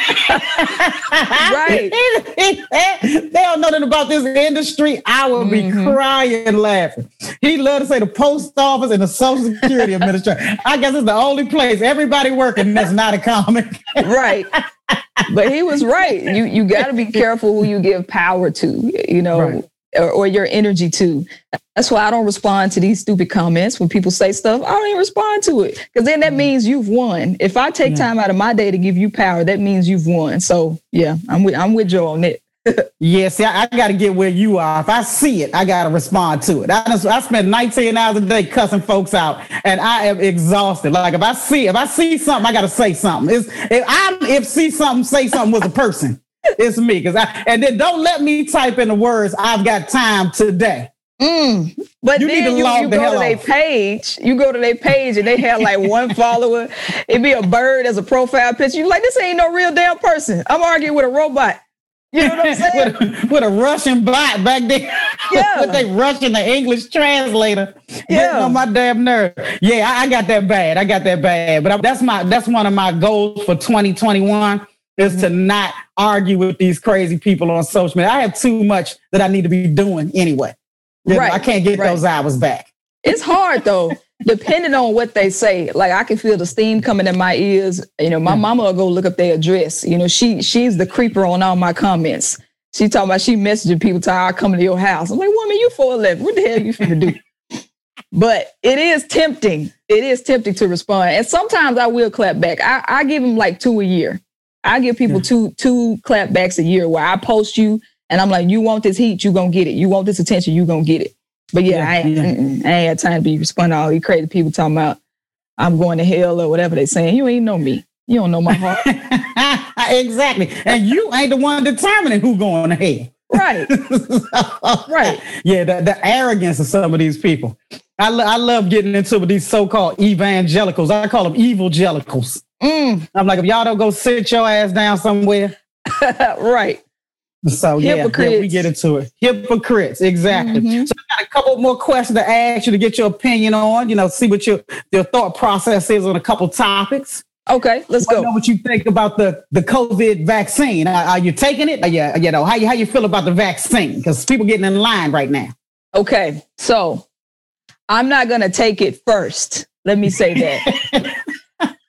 Right. they don't know nothing about this industry. I would be mm-hmm. crying laughing. He loved to say the post office and the Social Security Administration. I guess it's the only place everybody working that's not a comic. right but he was right. You you got to be careful who you give power to, you know, right. or, or, your energy to. That's why I don't respond to these stupid comments when people say stuff. I don't even respond to it because then that mm. means you've won. If I take yeah. time out of my day to give you power, that means you've won. So yeah, I'm with I'm with Joe on it yeah, see, I, I got to get where you are. If I see it, I got to respond to it. I, I spend 19 hours a day cussing folks out, and I am exhausted. Like if I see, if I see something, I got to say something. It's, if I if see something, say something with a person. It's me, because I and then don't let me type in the words. I've got time today. Mm. But you then you, you the go to their page, you go to their page and they have like one follower. It'd be a bird as a profile picture. You like, this ain't no real damn person. I'm arguing with a robot. You know what I'm saying? with, a, with, a, Russian bot back there. Yeah. with they Russian the English translator. Yeah. on my damn nerve. Yeah, I, I, got that bad. I got that bad. But I, that's my that's one of my goals for 2021 is mm-hmm. to not argue with these crazy people on social media. I have too much that I need to be doing anyway. You right. Know, I can't get right. those hours back. It's hard though depending on what they say, like I can feel the steam coming in my ears. You know, my hmm. mama will go look up their address. You know, she she's the creeper on all my comments. She talking about she messaging people to I come to your house. I'm like, woman, you 411. What the hell you finna do? but it is tempting. It is tempting to respond. And sometimes I will clap back. I, I give them like two a year. I give people yeah. two two clap backs a year where I post you and I'm like, you want this heat, you gonna get it. You want this attention, you gonna get it. But yeah, yeah, I, yeah. I, ain't had time to be responding to all these crazy people talking about I'm going to hell or whatever they saying. You ain't know me. You don't know my heart. exactly. And you ain't the one determining who going to hell. Right. right. Yeah, the, the arrogance of some of these people. I, lo- I love getting into with these so-called evangelicals. I call them evangelicals. Mm. I'm like, if y'all don't go sit your ass down somewhere. right. So yeah, yeah, we get into it. Hypocrites, exactly. Mm-hmm. So I got a couple more questions to ask you to get your opinion on. You know, see what your your thought process is on a couple topics. Okay, let's go. Know what you think about the the COVID vaccine? Are, are you taking it? Yeah, you, you know how you how you feel about the vaccine? Because people getting in line right now. Okay, so I'm not gonna take it first. Let me say that.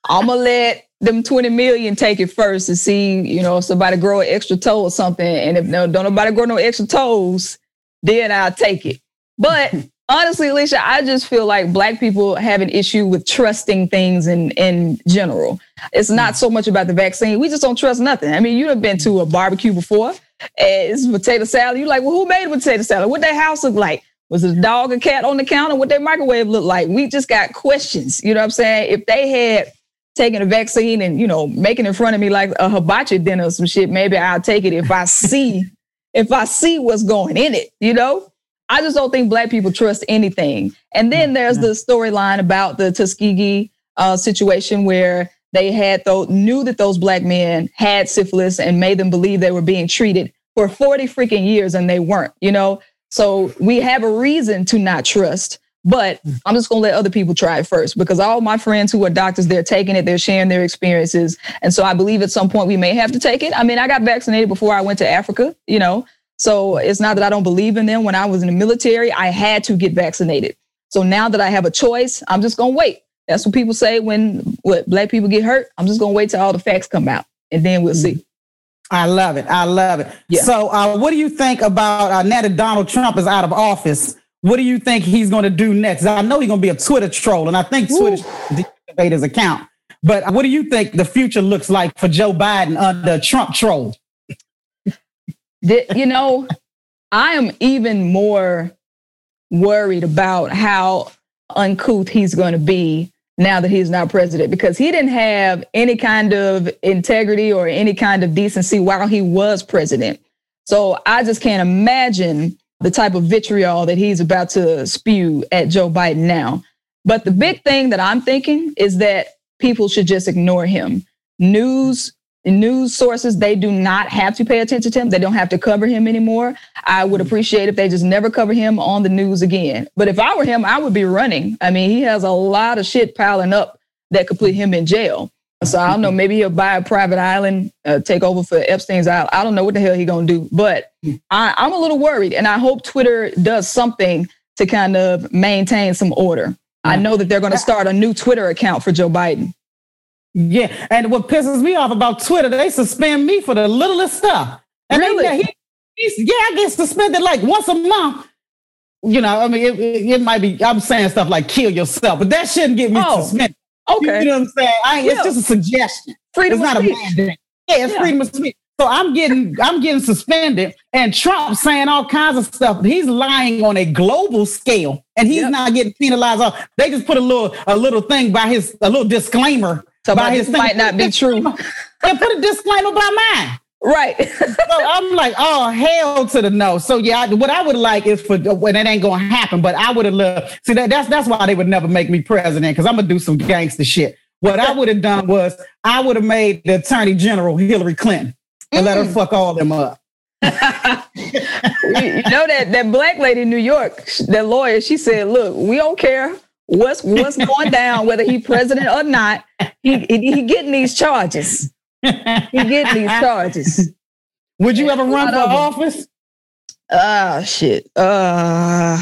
I'm gonna let them 20 million take it first to see, you know, if somebody grow an extra toe or something. And if no, don't nobody grow no extra toes, then I'll take it. But honestly, Alicia, I just feel like black people have an issue with trusting things in in general. It's not mm. so much about the vaccine. We just don't trust nothing. I mean, you have been to a barbecue before. And it's potato salad. You're like, well, who made potato salad? What that house look like? Was it a dog or cat on the counter? What their microwave look like? We just got questions. You know what I'm saying? If they had taking a vaccine and you know making in front of me like a hibachi dinner or some shit, maybe I'll take it if I see if I see what's going in it. You know, I just don't think black people trust anything. And then there's the storyline about the Tuskegee uh, situation where they had though knew that those black men had syphilis and made them believe they were being treated for 40 freaking years and they weren't. You know. So we have a reason to not trust. But I'm just going to let other people try it first because all my friends who are doctors, they're taking it, they're sharing their experiences. And so I believe at some point we may have to take it. I mean, I got vaccinated before I went to Africa, you know, so it's not that I don't believe in them. When I was in the military, I had to get vaccinated. So now that I have a choice, I'm just going to wait. That's what people say when what black people get hurt. I'm just going to wait till all the facts come out and then we'll see. I love it. I love it. Yeah. So, uh, what do you think about uh, now that Donald Trump is out of office? What do you think he's going to do next? I know he's going to be a Twitter troll, and I think Twitter deactivate his account. But what do you think the future looks like for Joe Biden under Trump troll? you know, I am even more worried about how uncouth he's going to be now that he's not president because he didn't have any kind of integrity or any kind of decency while he was president. So I just can't imagine the type of vitriol that he's about to spew at Joe Biden now. But the big thing that I'm thinking is that people should just ignore him. News news sources, they do not have to pay attention to him. They don't have to cover him anymore. I would mm-hmm. appreciate if they just never cover him on the news again. But if I were him, I would be running. I mean, he has a lot of shit piling up that could put him in jail. So I don't know. Maybe he'll buy a private island, uh, take over for Epstein's island. I don't know what the hell he's gonna do, but. I, I'm a little worried, and I hope Twitter does something to kind of maintain some order. I know that they're going to start a new Twitter account for Joe Biden. Yeah, and what pisses me off about Twitter, they suspend me for the littlest stuff. And really? He, yeah, I get suspended like once a month. You know, I mean, it, it, it, might be. I'm saying stuff like "kill yourself," but that shouldn't get me oh, suspended. Okay, you know what I'm saying? I, yeah. It's just a suggestion. Freedom it's not speech. a mandate. Yeah, it's yeah. freedom of speech. So I'm getting I'm getting suspended, and Trump saying all kinds of stuff. He's lying on a global scale, and he's yep. not getting penalized. Off. They just put a little a little thing by his a little disclaimer so by his thing. might not be true. and put a disclaimer by mine. Right. so I'm like, oh hell to the no. So yeah, what I would like is for when it ain't gonna happen, but I would have loved. See that that's that's why they would never make me president because I'm gonna do some gangster shit. What I would have done was I would have made the Attorney General Hillary Clinton and mm. let her mm. fuck all them up. you know that that black lady in New York, that lawyer, she said, "Look, we don't care what's what's going down, whether he president or not. He he, he getting these charges. He getting these charges. Would you ever run for office? Ah, uh, shit. Uh,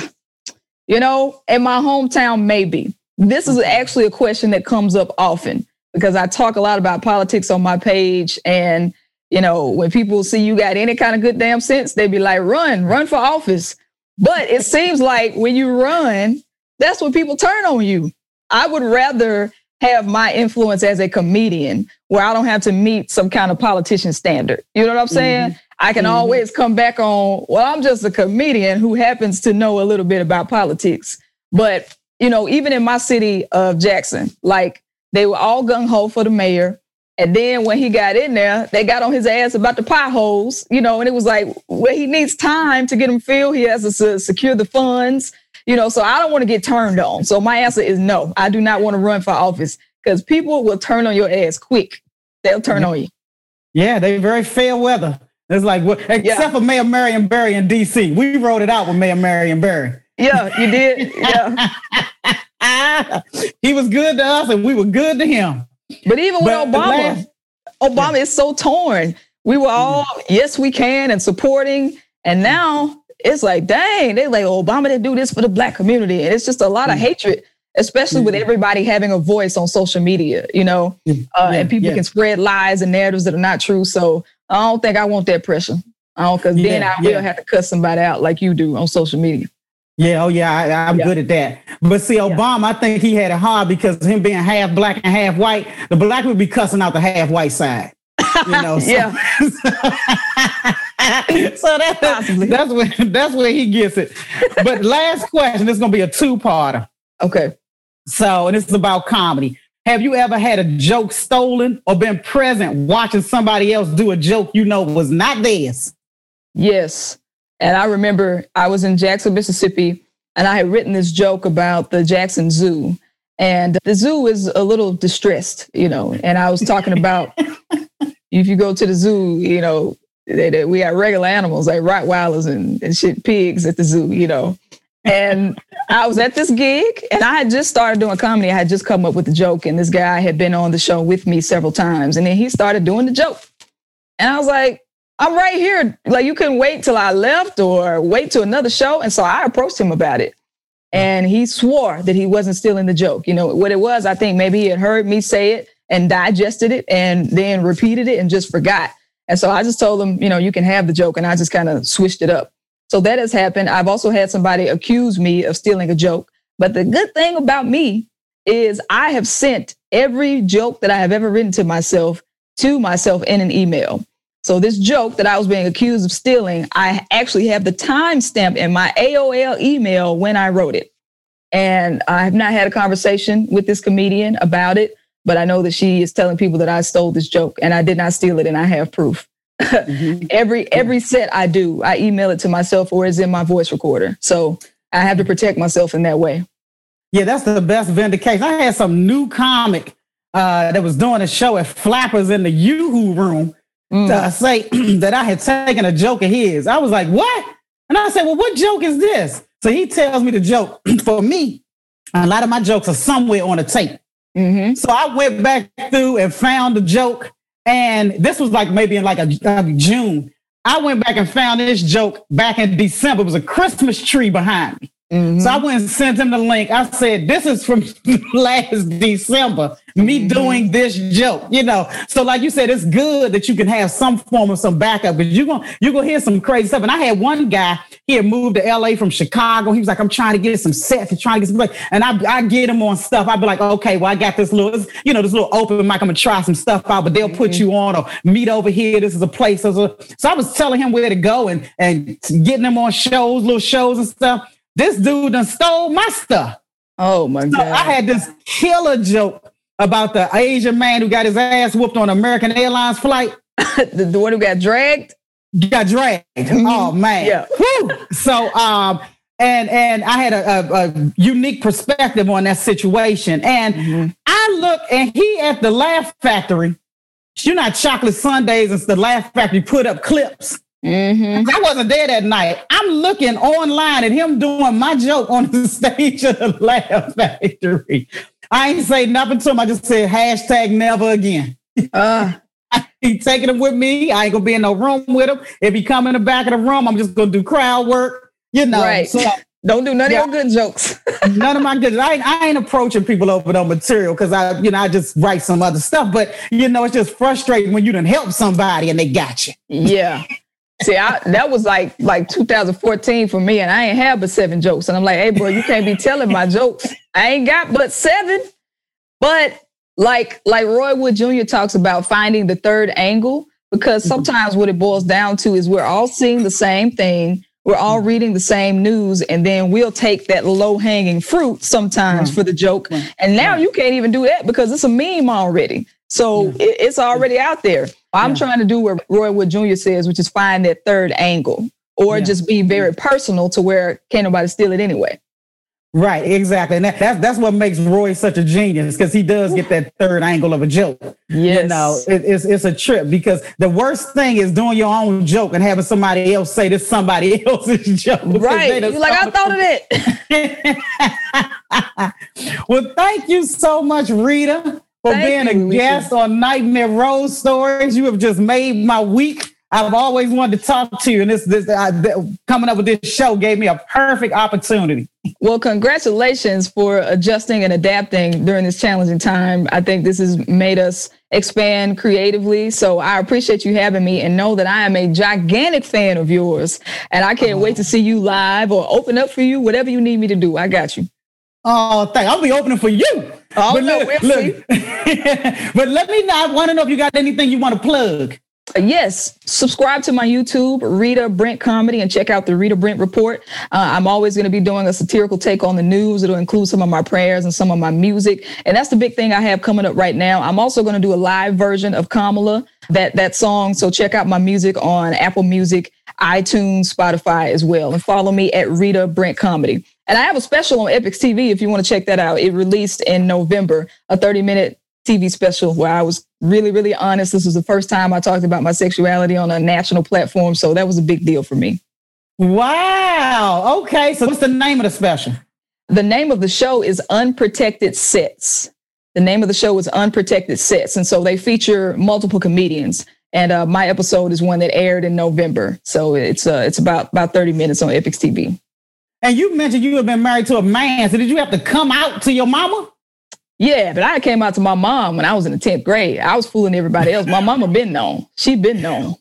you know, in my hometown, maybe. This is actually a question that comes up often because I talk a lot about politics on my page. And, you know, when people see you got any kind of good damn sense, they'd be like, run, run for office. But it seems like when you run, that's when people turn on you. I would rather have my influence as a comedian where I don't have to meet some kind of politician standard. You know what I'm saying? Mm-hmm. I can mm-hmm. always come back on, well, I'm just a comedian who happens to know a little bit about politics. But, you know, even in my city of Jackson, like they were all gung ho for the mayor. And then when he got in there, they got on his ass about the potholes, you know, and it was like, well, he needs time to get them filled. He has to secure the funds you know, so I don't want to get turned on. So my answer is no. I do not want to run for office because people will turn on your ass quick. They'll turn yeah. on you. Yeah, they're very fair weather. It's like, except yeah. for Mayor Marion Barry in D.C. We wrote it out with Mayor Marion Barry. Yeah, you did. Yeah. he was good to us and we were good to him. But even with Obama, last, Obama yeah. is so torn. We were mm-hmm. all, yes, we can, and supporting. And now it's like, dang, they like Obama didn't do this for the black community. And it's just a lot of mm. hatred, especially with mm-hmm. everybody having a voice on social media, you know, mm. uh, yeah, and people yeah. can spread lies and narratives that are not true. So I don't think I want that pressure. I don't, cause yeah, then I will have to cut somebody out like you do on social media. Yeah, oh yeah, I, am good at that. But see, Obama, I think he had it hard because him being half black and half white, the black would be cussing out the half white side. You know, yeah. so that, that's where that's where he gets it. But last question, this is gonna be a two-parter. Okay. So, and this is about comedy. Have you ever had a joke stolen or been present watching somebody else do a joke you know was not theirs? Yes. And I remember I was in Jackson, Mississippi, and I had written this joke about the Jackson Zoo. And the zoo is a little distressed, you know. And I was talking about if you go to the zoo, you know, They, they, we had regular animals like Rottweilers and, and shit, pigs at the zoo, you know. And I was at this gig and I had just started doing comedy. I had just come up with the joke, and this guy had been on the show with me several times. And then he started doing the joke. And I was like, I'm right here. Like, you couldn't wait till I left or wait to another show. And so I approached him about it. And he swore that he wasn't stealing the joke. You know, what it was, I think maybe he had heard me say it and digested it and then repeated it and just forgot. And so I just told them, you know, you can have the joke. And I just kind of switched it up. So that has happened. I've also had somebody accuse me of stealing a joke. But the good thing about me is I have sent every joke that I have ever written to myself to myself in an email. So this joke that I was being accused of stealing, I actually have the timestamp in my AOL email when I wrote it. And I have not had a conversation with this comedian about it, but I know that she is telling people that I stole this joke and I did not steal it and I have proof. Mm-hmm. every every set I do, I email it to myself or it's in my voice recorder. So I have to protect myself in that way. Yeah, that's the best vindication. I had some new comic uh, that was doing a show at Flappers in the Yoo-Hoo room mm. to say that I had taken a joke of his. I was like, what? And I said, well, what joke is this? So he tells me the joke. For me, a lot of my jokes are somewhere on a tape. Mm-hmm. So I went back through and found the joke. And this was like maybe in like a, a June. I went back and found this joke back in December. It was a Christmas tree behind me. Mm-hmm. So I went and sent him the link. I said, This is from last December, me mm-hmm. doing this joke, you know. So, like you said, it's good that you can have some form of some backup because you're gonna you're gonna hear some crazy stuff. And I had one guy, he had moved to LA from Chicago. He was like, I'm trying to get some sets and trying to get some like and I, I get him on stuff. I'd be like, okay, well, I got this little, you know, this little open mic. I'm gonna try some stuff out, but they'll mm-hmm. put you on or meet over here. This is a place. So, so I was telling him where to go and and getting him on shows, little shows and stuff. This dude done stole my stuff. Oh my so God. I had this killer joke about the Asian man who got his ass whooped on American Airlines flight. the, the, one who got dragged? Got dragged. Mm-hmm. Oh man. Yeah. So um and and I had a, a, a, unique perspective on that situation. And mm-hmm. I look and he at the Laugh Factory. You know, chocolate Sundaes and the Laugh Factory put up clips Mm-hmm. I wasn't there that night. I'm looking online at him doing my joke on the stage of the Laugh Factory. I ain't say nothing to him. I just said hashtag never again. Uh. He taking him with me. I ain't gonna be in no room with him. If he come in the back of the room, I'm just gonna do crowd work. You know, right. So, don't do none yeah. of your good jokes. none of my good. I, I ain't approaching people over no material because I, you know, I just write some other stuff. But you know, it's just frustrating when you didn't help somebody and they got you. Yeah. See, I, that was like like 2014 for me, and I ain't have but seven jokes. And I'm like, hey, bro, you can't be telling my jokes. I ain't got but seven. But like like Roy Wood Jr. talks about finding the third angle, because mm-hmm. sometimes what it boils down to is we're all seeing the same thing. We're all mm-hmm. reading the same news, and then we'll take that low hanging fruit sometimes for the joke. And now you can't even do that because it's a meme already. So it, it's already out there. I'm yeah. trying to do what Roy Wood Jr. says, which is find that third angle or yeah. just be very mm-hmm. personal to where can't nobody steal it anyway. Right, exactly. And that, that's that's what makes Roy such a genius because he does get that third angle of a joke. Yes. You know, it, it's it's a trip because the worst thing is doing your own joke and having somebody else say this somebody else's joke. Right. You're like, I thought of it. well, thank you so much, Rita for Thank being you, a guest on Nightmare Road Stories. You have just made my week. I've always wanted to talk to you, and this, this uh, coming up with this show gave me a perfect opportunity. Well, congratulations for adjusting and adapting during this challenging time. I think this has made us expand creatively. So I appreciate you having me, and know that I am a gigantic fan of yours, and I can't wait to see you live or open up for you, whatever you need me to do. I got you. Oh, thank. I'll be opening for you. Oh, but no, look, we'll look. but let me know. I want to know if you got anything you want to plug. Uh, yes, subscribe to my YouTube, Rita Brent Comedy, and check out the Rita Brent Report. Uh, I'm always going to be doing a satirical take on the news. It'll include some of my prayers and some of my music, and that's the big thing I have coming up right now. I'm also going to do a live version of Kamala, that that song. So check out my music on Apple Music, iTunes, Spotify as well, and follow me at Rita Brent Comedy. And I have a special on Epix TV if you want to check that out. It released in November, a 30 minute TV special where I was really, really honest. This was the first time I talked about my sexuality on a national platform. So that was a big deal for me. Wow. Okay. So what's the name of the special? The name of the show is Unprotected Sets. The name of the show is Unprotected Sets. And so they feature multiple comedians. And uh, my episode is one that aired in November. So it's uh, it's about about 30 minutes on Epix TV. And you mentioned you have been married to a man. So did you have to come out to your mama? Yeah, but I came out to my mom when I was in the 10th grade. I was fooling everybody else. My mama been known. She been known.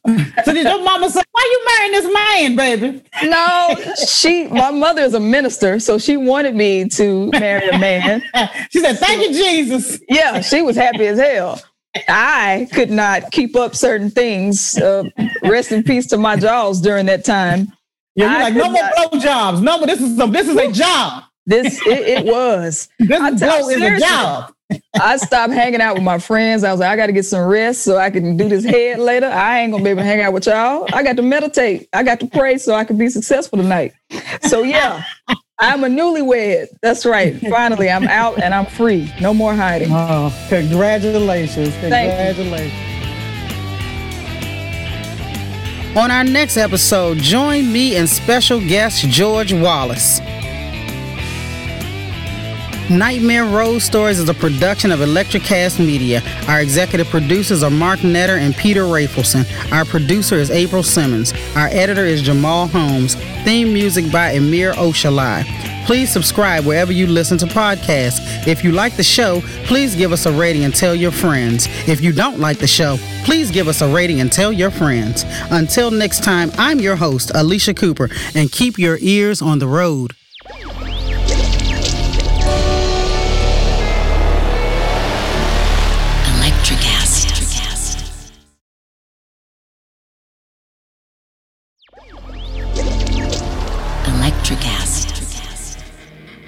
so did your mama say, why you marrying this man, baby? No, she my mother is a minister, so she wanted me to marry a man. she said, Thank you, Jesus. Yeah, she was happy as hell. I could not keep up certain things. Uh, rest in peace to my jaws during that time. Yeah, you're I like, no more blow jobs. No more. This is some. This is a job. This it, it was. this I, blow is a job. I stopped hanging out with my friends. I was like, I got to get some rest so I can do this head later. I ain't gonna be able to hang out with y'all. I got to meditate. I got to pray so I can be successful tonight. So yeah, I'm a newlywed. That's right. Finally, I'm out and I'm free. No more hiding. Oh, congratulations! Congratulations. On our next episode, join me and special guest George Wallace. Nightmare Road Stories is a production of Electricast Media. Our executive producers are Mark Netter and Peter Rafelson. Our producer is April Simmons. Our editor is Jamal Holmes. Theme music by Amir Oshalai. Please subscribe wherever you listen to podcasts. If you like the show, please give us a rating and tell your friends. If you don't like the show, please give us a rating and tell your friends. Until next time, I'm your host, Alicia Cooper, and keep your ears on the road.